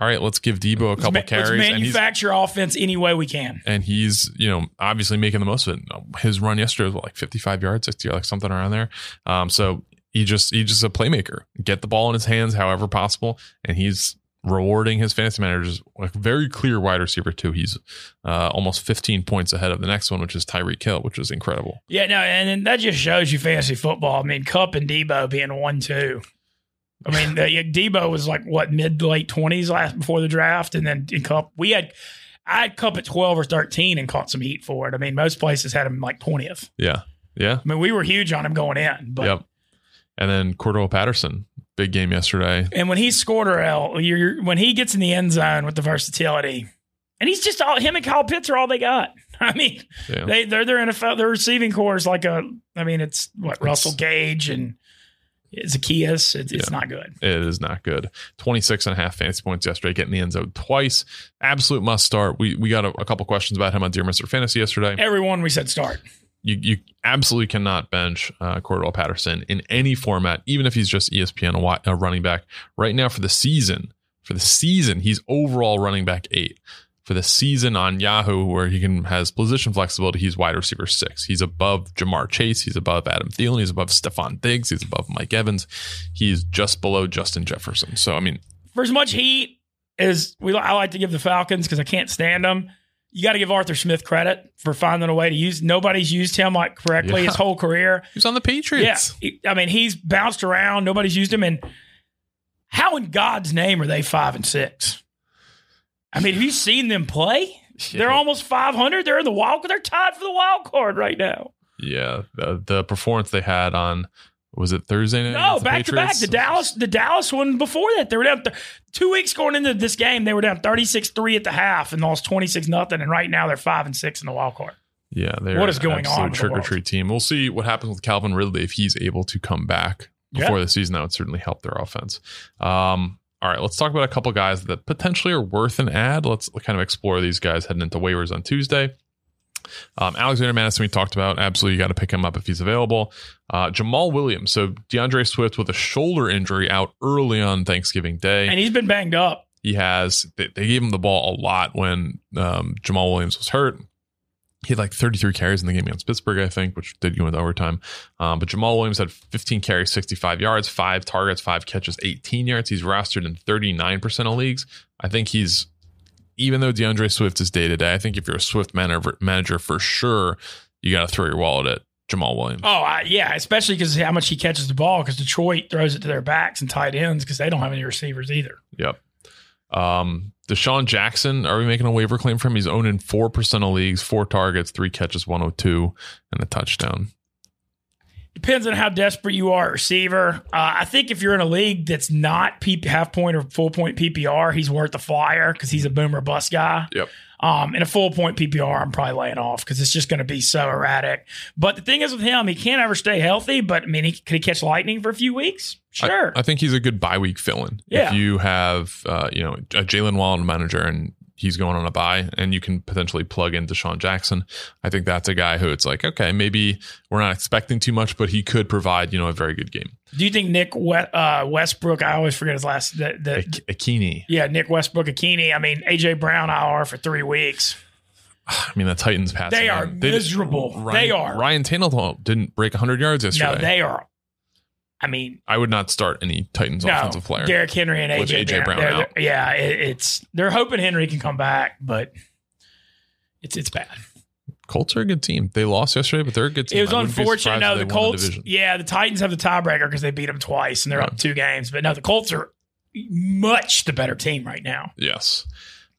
all right, let's give Deebo a
Let's
couple
ma-
carries.
Let's
and
manufacture offense any way we can.
and he's you know obviously making the most of it. His run yesterday was what, like 55 yards, 60 like something around there. Um, so he just he's just a playmaker. Get the ball in his hands however possible, and he's rewarding his fantasy managers. A very clear wide receiver too. He's uh, almost 15 points ahead of the next one, which is Tyreek Hill, which is incredible.
Yeah, no, and then that just shows you fantasy football. I mean, Kupp and Deebo being one two. I mean, the, Deebo was like what mid late twenties last before the draft, and then in Kupp we had I had Kupp at twelve or thirteen and caught some heat for it. I mean, most places had him like twentieth.
Yeah, yeah,
I mean, we were huge on him going in, but
yep. And then Cordarrelle Patterson, big game yesterday.
and when he scored or L, you're when he gets in the end zone with the versatility, and he's just all him and Kyle Pitts are all they got. I mean,
Yeah.
they they're their NFL their receiving core is like a I mean it's what Russell Gage and Zaccheaus. It's, it's
Yeah.
not good.
It is not good. 26 and a half fantasy points yesterday, getting the end zone twice. Absolute must start. We we got a, a couple questions about him on Dear Mr. Fantasy yesterday.
Everyone we said start.
You you absolutely cannot bench uh, Cordarrelle Patterson in any format, even if he's just ESPN a running back. Right now for the season, for the season, he's overall running back eight. For the season on Yahoo, where he can has position flexibility, he's wide receiver six. He's above Ja'Marr Chase. He's above Adam Thielen. He's above Stefon Diggs. He's above Mike Evans. He's just below Justin Jefferson. So I mean,
For as much heat as we, I like to give the Falcons because I can't stand them. You got to give Arthur Smith credit for finding a way to use. Nobody's used him like correctly
Yeah.
his whole career.
he's on the
Yeah,
Patriots.
he- I mean he's bounced around. Nobody's used him, and how in God's name are they five and six? I mean, have you seen them play? They're almost five hundred. They're in the wild. They're tied for the wild card right now.
Yeah, the, the performance they had on was it Thursday night?
No, back to back. The Dallas, the Dallas one before that, they were down th- two weeks going into this game. They were down 36-3 at the half and lost twenty six nothing. And right now they're five and six in the wild card.
Yeah,
What is going on
absolute
with the
Trick or treat team. We'll see what happens with Calvin Ridley if he's able to come back before the season. That would certainly help their offense. Um, all right, let's talk about a couple guys that potentially are worth an ad. Let's kind of explore these guys heading into waivers on Tuesday. Um, Alexander Mattison, we talked about. Absolutely, you got to pick him up if he's available. Uh, Jamaal Williams. So D'Andre Swift with a shoulder injury out early on Thanksgiving Day.
And he's been banged up.
He has they, they gave him the ball a lot when um, Jamaal Williams was hurt. He had like 33 carries in the game against Pittsburgh, I think, which did go into overtime. Um, but Jamaal Williams had 15 carries, 65 yards, five targets, five catches, 18 yards. He's rostered in 39% of leagues. I think he's, even though D'Andre Swift is day to day, I think if you're a Swift manager, manager for sure, you got to throw your wallet at Jamaal Williams.
Oh, I, yeah, especially because how much he catches the ball because Detroit throws it to their backs and tight ends because they don't have any receivers either.
Yep. Um, DeSean Jackson, are we making a waiver claim for him? He's owned in 4% of leagues, four targets, three catches, 102, and a touchdown.
Depends on how desperate you are receiver. Uh, I think if you're in a league that's not P- half point or full point PPR, he's worth the flyer because he's a boomer bust guy.
Yep.
Um, in a full point PPR, I'm probably laying off because it's just going to be so erratic. But the thing is with him, he can't ever stay healthy. But I mean, he, could he catch lightning for a few weeks? Sure.
I, I think he's a good bye week fill in.
Yeah.
If you have, uh, you know, a Jalen Wallen manager and he's going on a buy and you can potentially plug in DeSean Jackson, I think that's a guy who it's like, okay, maybe we're not expecting too much, but he could provide, you know, a very good game.
Do you think Nick uh, Westbrook? I always forget his last. The, the,
Ak- Ikhine.
yeah, Nick Westbrook Ikhine. I mean, AJ Brown IR for three weeks.
I mean, the Titans pass.
They are miserable. They are.
Ryan Tannehill didn't break 100 yards yesterday.
No, they are. I mean,
I would not start any Titans
no,
offensive player.
Derrick Henry and AJ,
AJ
Brown.
Brown
They're- they're- yeah, it, it's they're hoping Henry can come back, but it's it's bad.
Colts are a good team. They lost yesterday, but they're a good team.
It was
I wouldn't be
unfortunate. No, the Colts.
division.
yeah, the Titans have the tiebreaker because they beat them twice and they're up two games. But no, the Colts are much the better team right now.
Yes.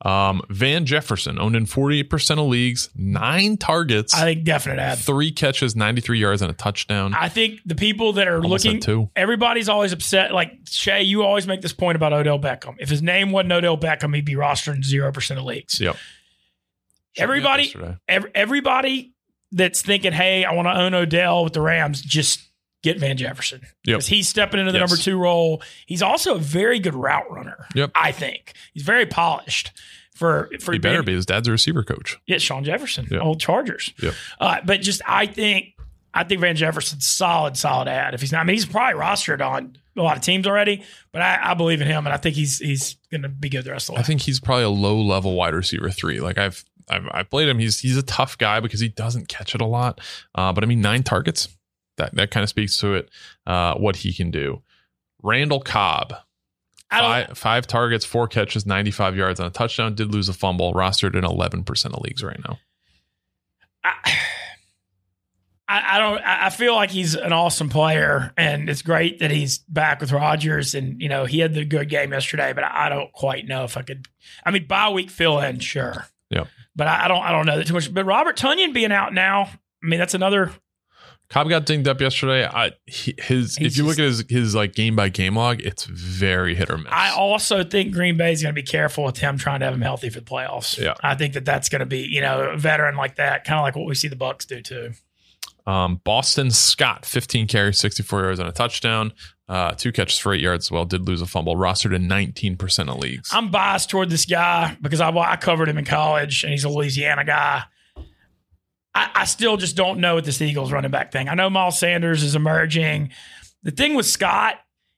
Um, Van Jefferson owned in 48% of leagues, nine targets,
I think definite ad.
three catches, 93 yards, and a touchdown.
I think the people that are
Almost
looking,
two.
everybody's always upset. Like Shay, you always make this point about Odell Beckham. If his name wasn't Odell Beckham, he'd be rostered in zero percent of leagues.
Yep.
Everybody-. Every, everybody that's thinking, "Hey, I want to own Odell with the Rams," just get Van Jefferson
Yep.
because he's stepping into the
Yes.
number two role. He's also a very good route runner.
Yep.
I think he's very polished for for
He better
being-
be. His dad's a receiver coach.
Yeah, Shawn Jefferson,
Yep.
old Chargers.
Yep.
Uh, but just I think I think Van Jefferson's solid, solid ad. If he's not, I mean, he's probably rostered on a lot of teams already. But I, I believe in him, and I think he's he's going to be good the rest of the
I think he's probably a low level wide receiver three. Like I've, I've, I've played him. He's, he's a tough guy because he doesn't catch it a lot. Uh, but I mean, nine targets, that, that kind of speaks to it, uh, what he can do. Randall Cobb, five, five targets, four catches, 95 yards on a touchdown, did lose a fumble, rostered in 11% of leagues right now.
I, I don't. I feel like he's an awesome player, and it's great that he's back with Rodgers. And you know, he had the good game yesterday, but I don't quite know if I could. I mean, bye week fill in, sure.
Yep.
But I, I don't. I don't know that too much. But Robert Tonyan being out now, I mean, that's another.
Cobb got dinged up yesterday. I, he, his,
He's
if you look at his, his like game by game log, it's very hit or miss.
I also think Green Bay is going to be careful with him trying to have him healthy for the playoffs.
Yeah.
I think that that's going to be you know a veteran like that, kind of like what we see the Bucs do too.
Um, Boston Scott, 15 carries, 64 yards, and a touchdown. Uh, two catches for eight yards as well. Did lose a fumble. Rostered in 19% of leagues.
I'm biased toward this guy because I, I covered him in college and he's a Louisiana guy. I, I still just don't know with this Eagles running back thing. I know Miles Sanders is emerging. The thing with Scott,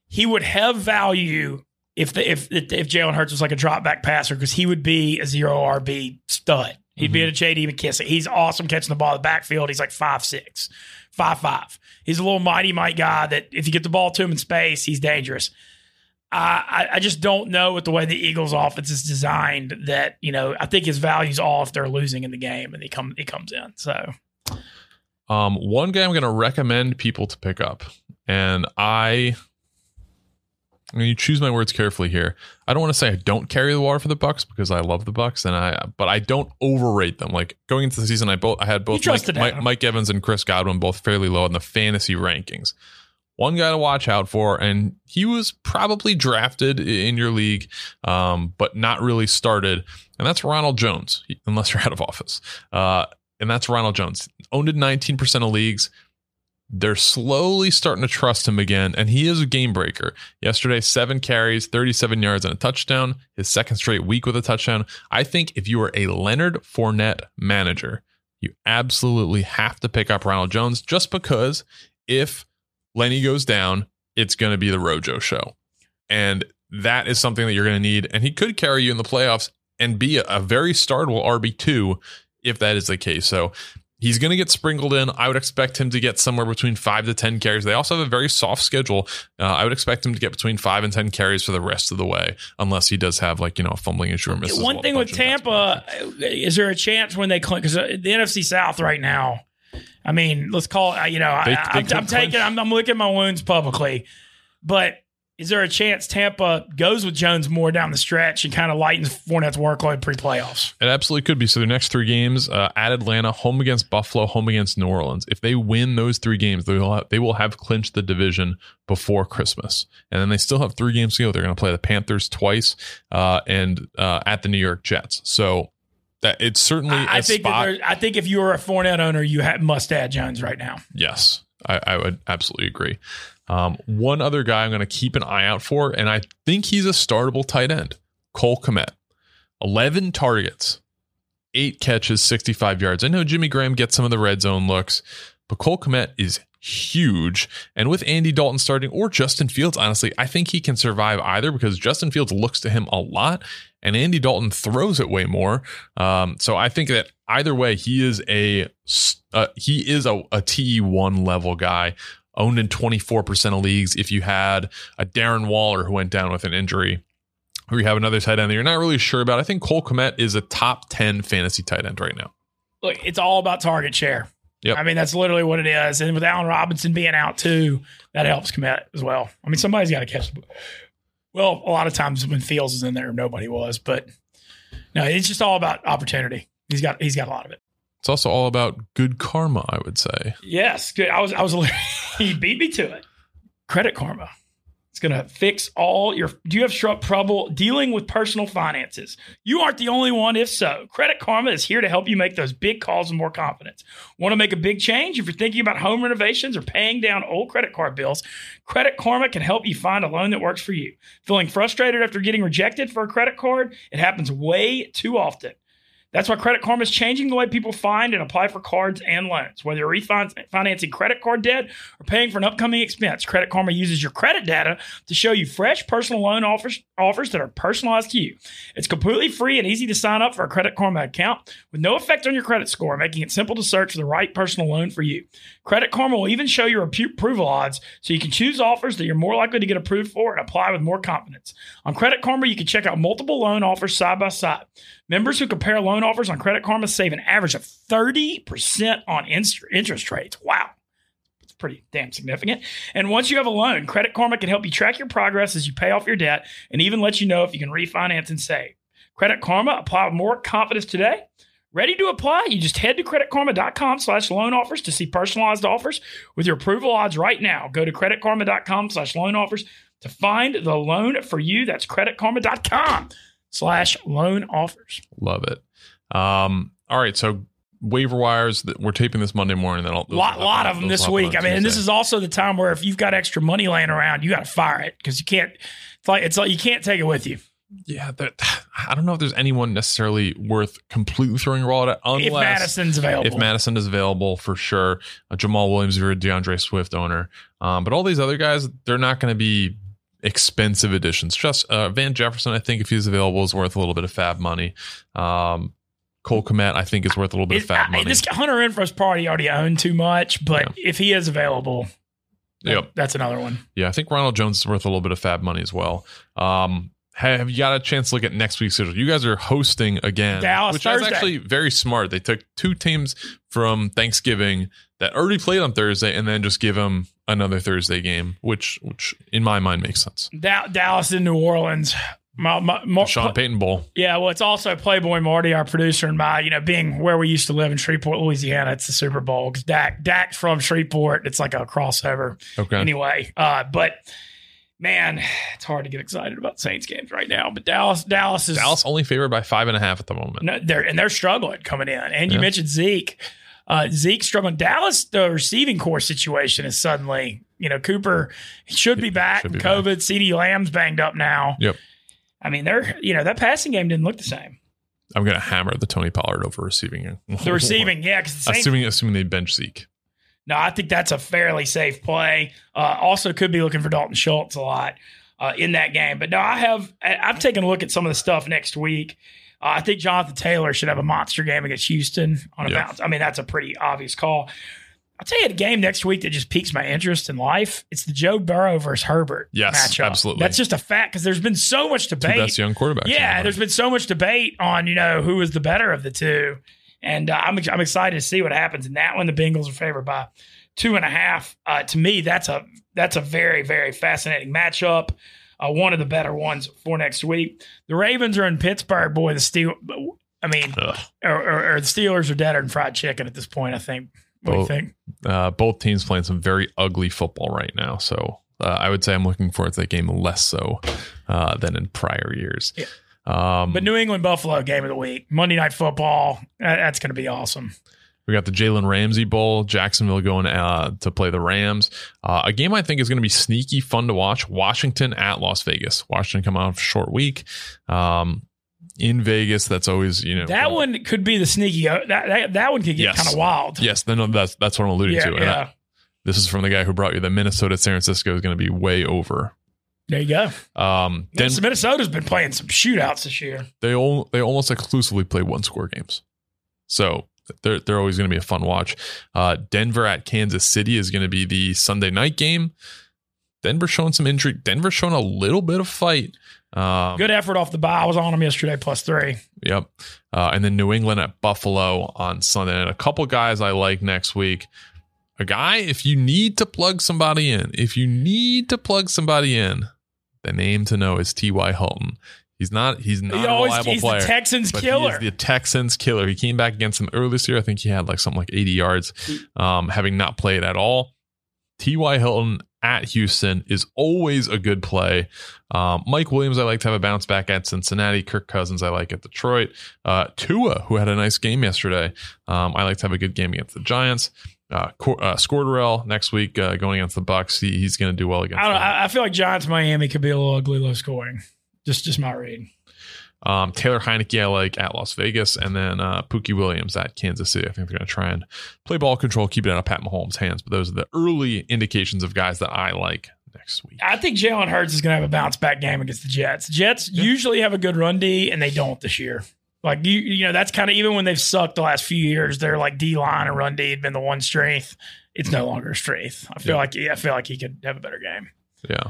he would have value if the if if Jalen Hurts was like a drop back passer because he would be a zero RB stud. He'd
Mm-hmm.
be a J.D. McKissic. He's awesome catching the ball in the backfield. He's like five six, five five. He's a little mighty might guy that if you get the ball to him in space, he's dangerous. I, I I just don't know with the way the Eagles' offense is designed that you know I think his value's all if they're losing in the game and he come he comes in. So
Um, one guy I'm going to recommend people to pick up, and I, I'm going to choose my words carefully here. I don't want to say I don't carry the water for the Bucs because I love the Bucs, and I, but I don't overrate them. Like going into the season, I both I had both Mike, Mike, Mike Evans and Chris Godwin both fairly low in the fantasy rankings. One guy to watch out for, and he was probably drafted in your league, um, but not really started, and that's Ronald Jones, unless you're out of office. Uh, and that's Ronald Jones. Owned in 19% of leagues. They're slowly starting to trust him again, and he is a game breaker. Yesterday, seven carries, 37 yards, and a touchdown. His second straight week with a touchdown. I think if you are a Leonard Fournette manager, you absolutely have to pick up Ronald Jones just because if Lenny goes down, it's going to be the Rojo show. And that is something that you're going to need. And he could carry you in the playoffs and be a, a very startable RB2 if that is the case. So he's going to get sprinkled in. I would expect him to get somewhere between five to 10 carries. They also have a very soft schedule. Uh, I would expect him to get between five and 10 carries for the rest of the way, unless he does have like, you know, a fumbling issue or misses.
one thing with Tampa, is there a chance when they? Because the NFC South right now, I mean, let's call it. You know,
They-
I, I'm taking. I'm, I'm licking my wounds publicly, but is there a chance Tampa goes with Jones more down the stretch and kind of lightens Fournette's workload pre-playoffs?
It absolutely could be. So their next three games uh, at Atlanta, home against Buffalo, home against New Orleans. If they win those three games, they will have, they will have clinched the division before Christmas, and then they still have three games to go. They're going to play the Panthers twice uh, and uh, at the New York Jets. So that it's certainly
I, think that
spot.
there, I think if you were a Fournette owner, you ha must add Jones right now.
Yes, I, I would absolutely agree. Um, one other guy I'm going to keep an eye out for, and I think he's a startable tight end, Cole Kmet. 11 targets, eight catches, 65 yards. I know Jimmy Graham gets some of the red zone looks, but Cole Kmet is huge. And with Andy Dalton starting or Justin Fields, honestly, I think he can survive either because Justin Fields looks to him a lot and Andy Dalton throws it way more. Um, so I think that either way, he is a uh, he is a, a TE1 level guy. Owned in 24% of leagues. If you had a Darren Waller who went down with an injury, or you have another tight end that you're not really sure about, I think Cole Kmet is a top 10 fantasy tight end right now.
Look, it's all about target share.
Yep.
I mean, that's literally what it is. And with Allen Robinson being out too, that helps Kmet as well. I mean, somebody's got to catch the ball. Well, a lot of times when Fields is in there, nobody was. But no, it's just all about opportunity. He's got he's got a lot of it.
It's also all about good karma, I would say.
Yes, good. I was I was he beat me to it. Credit Karma. It's going to fix all your. Do you have trouble dealing with personal finances? You aren't the only one. If so, Credit Karma is here to help you make those big calls with more confidence. Want to make a big change? If you're thinking about home renovations or paying down old credit card bills, Credit Karma can help you find a loan that works for you. Feeling frustrated after getting rejected for a credit card? It happens way too often. That's why Credit Karma is changing the way people find and apply for cards and loans. Whether you're refinancing credit card debt or paying for an upcoming expense, Credit Karma uses your credit data to show you fresh personal loan offers, offers that are personalized to you. It's completely free and easy to sign up for a Credit Karma account with no effect on your credit score, making it simple to search for the right personal loan for you. Credit Karma will even show your approval odds so you can choose offers that you're more likely to get approved for and apply with more confidence. On Credit Karma, you can check out multiple loan offers side by side. Members who compare loan offers on Credit Karma save an average of 30% on interest rates. Wow. It's pretty damn significant. And once you have a loan, Credit Karma can help you track your progress as you pay off your debt and even let you know if you can refinance and save. Credit Karma, apply with more confidence today. Ready to apply? You just head to creditkarma.com slash loan offers to see personalized offers with your approval odds right now. Go to creditkarma.com slash loan offers to find the loan for you. That's creditkarma.com slash loan offers.
Love it. Um, all right, so waiver wires. that We're taping this Monday morning. Then
A lot, lot of them this week. I mean, and this is also the time where if you've got extra money laying around, you got to fire it because you can't. It's like it's like you can't take it with you.
yeah. That, I don't know if there's anyone necessarily worth completely throwing a wallet at unless
if Mattison's available,
if Mattison is available for sure. Uh, Jamaal Williams, if you're a D'Andre Swift owner, um, but all these other guys, they're not going to be expensive additions. Just uh, Van Jefferson, I think if he's available, is worth a little bit of FAAB money. Um, Cole Kmet, I think, is worth a little bit of FAAB
I-
money.
this Hunter Renfrow's probably already owned too much, but if he is available, that-
Yep.
that's another one.
Yeah, I think Ronald Jones is worth a little bit of FAAB money as well. Um, have have you got a chance to look at next week's schedule? You guys are hosting again,
Dallas
which
Thursday.
is actually very smart. They took two teams from Thanksgiving that already played on Thursday, and then just give them another Thursday game, which which in my mind makes sense.
Da- Dallas and New Orleans. My, my, my,
Sean Payton Bowl.
Yeah, well, it's also Playboy Marty, our producer, and my, you know, being where we used to live in Shreveport, Louisiana, it's the Super Bowl. Because Dak, Dak's from Shreveport. It's like a crossover.
Okay.
Anyway, uh, but man, it's hard to get excited about Saints games right now. But Dallas, Dallas is
Dallas only favored by five and a half at the moment.
no, they're and they're struggling coming in. And you
Yeah.
mentioned Zeke. Uh, Zeke struggling. Dallas, the receiving core situation is suddenly, you know, Cooper should be back.
Should be
COVID. CeeDee Lamb's banged up now.
Yep.
I mean, they're you know that passing game didn't look the same.
I'm going to hammer the Tony Pollard over receiving.
The receiving, yeah, Saints.
assuming assuming they bench Zeke.
no, I think that's a fairly safe play. Uh, also, could be looking for Dalton Schultz a lot uh, in that game. But no, I have. I- I've taken a look at some of the stuff next week. Uh, I think Jonathan Taylor should have a monster game against Houston on a bounce. I mean, that's a pretty obvious call. I'll tell you a game next week that just piques my interest in life. It's the Joe Burrow versus Herbert
Yes,
matchup.
absolutely.
That's just a fact because there's been so much
Two
debate.
best young quarterbacks.
Yeah, there's been so much debate on you know who is the better of the two, and uh, I'm I'm excited to see what happens in that one. The Bengals are favored by two and a half. Uh, to me, that's a that's a very very fascinating matchup. Uh, one of the better ones for next week. The Ravens are in Pittsburgh. Boy, the Steel. I mean, or, or, or the Steelers are deader than fried chicken at this point. I think. What do you
Both-
think?
uh, both teams playing some very ugly football right now. So uh, I would say I'm looking forward to that game less so uh, than in prior years.
Yeah.
Um,
But New England Buffalo game of the week, Monday Night Football. that's going to be awesome.
We got the Jalen Ramsey Bowl, Jacksonville going uh, to play the Rams. Uh, a game I think is going to be sneaky fun to watch. Washington at Las Vegas. Washington coming off a short week. Um, in Vegas, that's always you know
That one could be the sneaky. uh, That that, that one could get
Yes.
kind of wild.
Yes, then that's that's what I'm alluding
yeah,
to. And I-
yeah.
this is from the guy who brought you the Minnesota San Francisco is going to be way over.
There you go.
Um, Den-
Minnesota's been playing some shootouts this year.
they all they almost exclusively play one score games, so they're they're always going to be a fun watch. Uh, Denver at Kansas City is going to be the Sunday night game. Denver showing some intrigue. Denver showing a little bit of fight. Um,
Good effort off the bye. I was on them yesterday, plus three.
Yep. Uh, and then New England at Buffalo on Sunday. And a couple guys I like next week. A guy, if you need to plug somebody in, if you need to plug somebody in, the name to know is T.Y. Hilton. He's not he's not
He
a reliable
he's
player.
the Texans killer.
he is the Texans killer. He came back against them earlier this year. I think he had like something like 80 yards, um, having not played at all. T.Y. Hilton at Houston is always a good play. Um, Mike Williams, I like to have a bounce back at Cincinnati. Kirk Cousins, I like at Detroit. Uh, Tua, who had a nice game yesterday, um, I like to have a good game against the Giants. Uh, uh, Scorderell next week uh, going against the Bucs. He, he's going to do well against.
I, don't. I I feel like Giants Miami could be a little ugly, low scoring. Just just my read.
Um, Taylor Heinicke, I like at Las Vegas, and then uh, Pookie Williams at Kansas City. I think they're going to try and play ball control, keep it out of Pat Mahomes' hands. But those are the early indications of guys that I like next week.
I think Jalen Hurts is going to have a bounce back game against the Jets. Jets usually have a good run D, and they don't this year. Like you, you know, that's kind of even when they've sucked the last few years. They're like D line and run D had been the one strength. It's no longer a strength. I feel
Yeah.
like I feel like he could have a better game.
Yeah.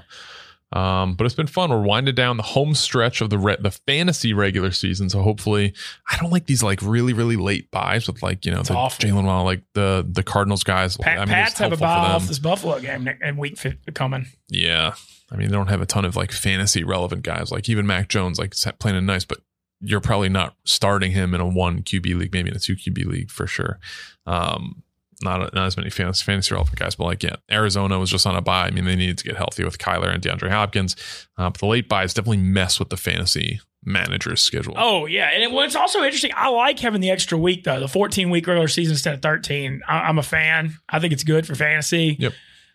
Um, but it's been fun. We're winding down the home stretch of the re- the fantasy regular season. So hopefully, I don't like these like really really late buys with like you know
It's
the. Jaylen Waddle, like the the Cardinals guys.
Pat,
I mean,
Pats have a bye off this Buffalo game in week coming.
Yeah. I mean, they don't have a ton of like fantasy relevant guys. Like even Mac Jones, like playing in nice, but you're probably not starting him in a one QB league, maybe in a two QB league for sure. Um, not not as many fantasy, fantasy relevant guys, but like yeah, Arizona was just on a buy. I mean, they needed to get healthy with Kyler and DeAndre Hopkins. Uh, but the late buys definitely mess with the fantasy manager's schedule.
Oh yeah, and it, well, it's also interesting. I like having the extra week though, the 14 week regular season instead of 13. I, I'm a fan. I think it's good for fantasy.
Yep.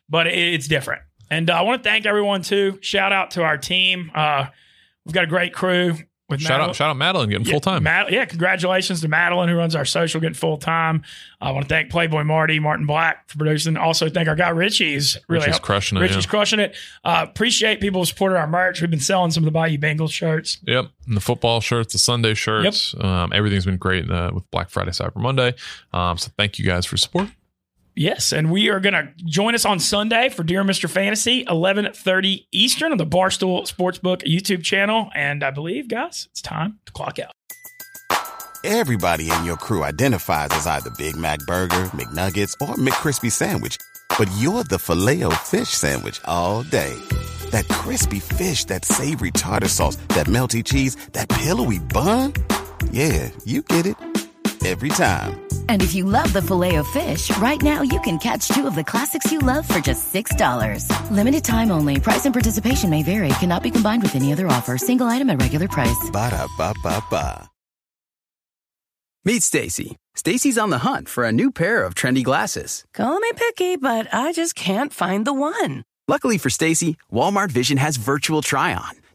But it, it's different, and uh, I want to thank everyone too. Shout out to our team. Uh, we've got a great crew. With
Shout
Madeline.
out, shout out Madeline getting
Yeah,
full time.
Mad- yeah, congratulations to Madeline, who runs our social, getting full time. I want to thank Playboy Marty, Martin Black for producing. Also, thank our guy Richie. He's really
Richie's
helped-
crushing it,
Richie's
yeah.
crushing it. Uh, appreciate people who supported our merch. We've been selling some of the Bayou Bengals shirts.
Yep, and the football shirts, the Sunday shirts, um, everything's been great uh, with Black Friday, Cyber Monday. Um, so thank you guys for support.
Yes, and we are going to join us on Sunday for Dear Mr. Fantasy, eleven thirty Eastern on the Barstool Sportsbook YouTube channel. And I believe, guys, it's time to clock out.
Everybody in your crew identifies as either Big Mac Burger, McNuggets, or McCrispy Sandwich. But you're the filet fish Sandwich all day. That crispy fish, that savory tartar sauce, that melty cheese, that pillowy bun. Yeah, you get it. Every time.
And if you love the filet of fish, right now you can catch two of the classics you love for just $6. Limited time only. Price and participation may vary. Cannot be combined with any other offer. Single item at regular price.
Ba-da-ba-ba-ba.
Meet Stacy. Stacy's on the hunt for a new pair of trendy glasses.
Call me picky, but I just can't find the one.
Luckily for Stacy, Walmart Vision has virtual try on.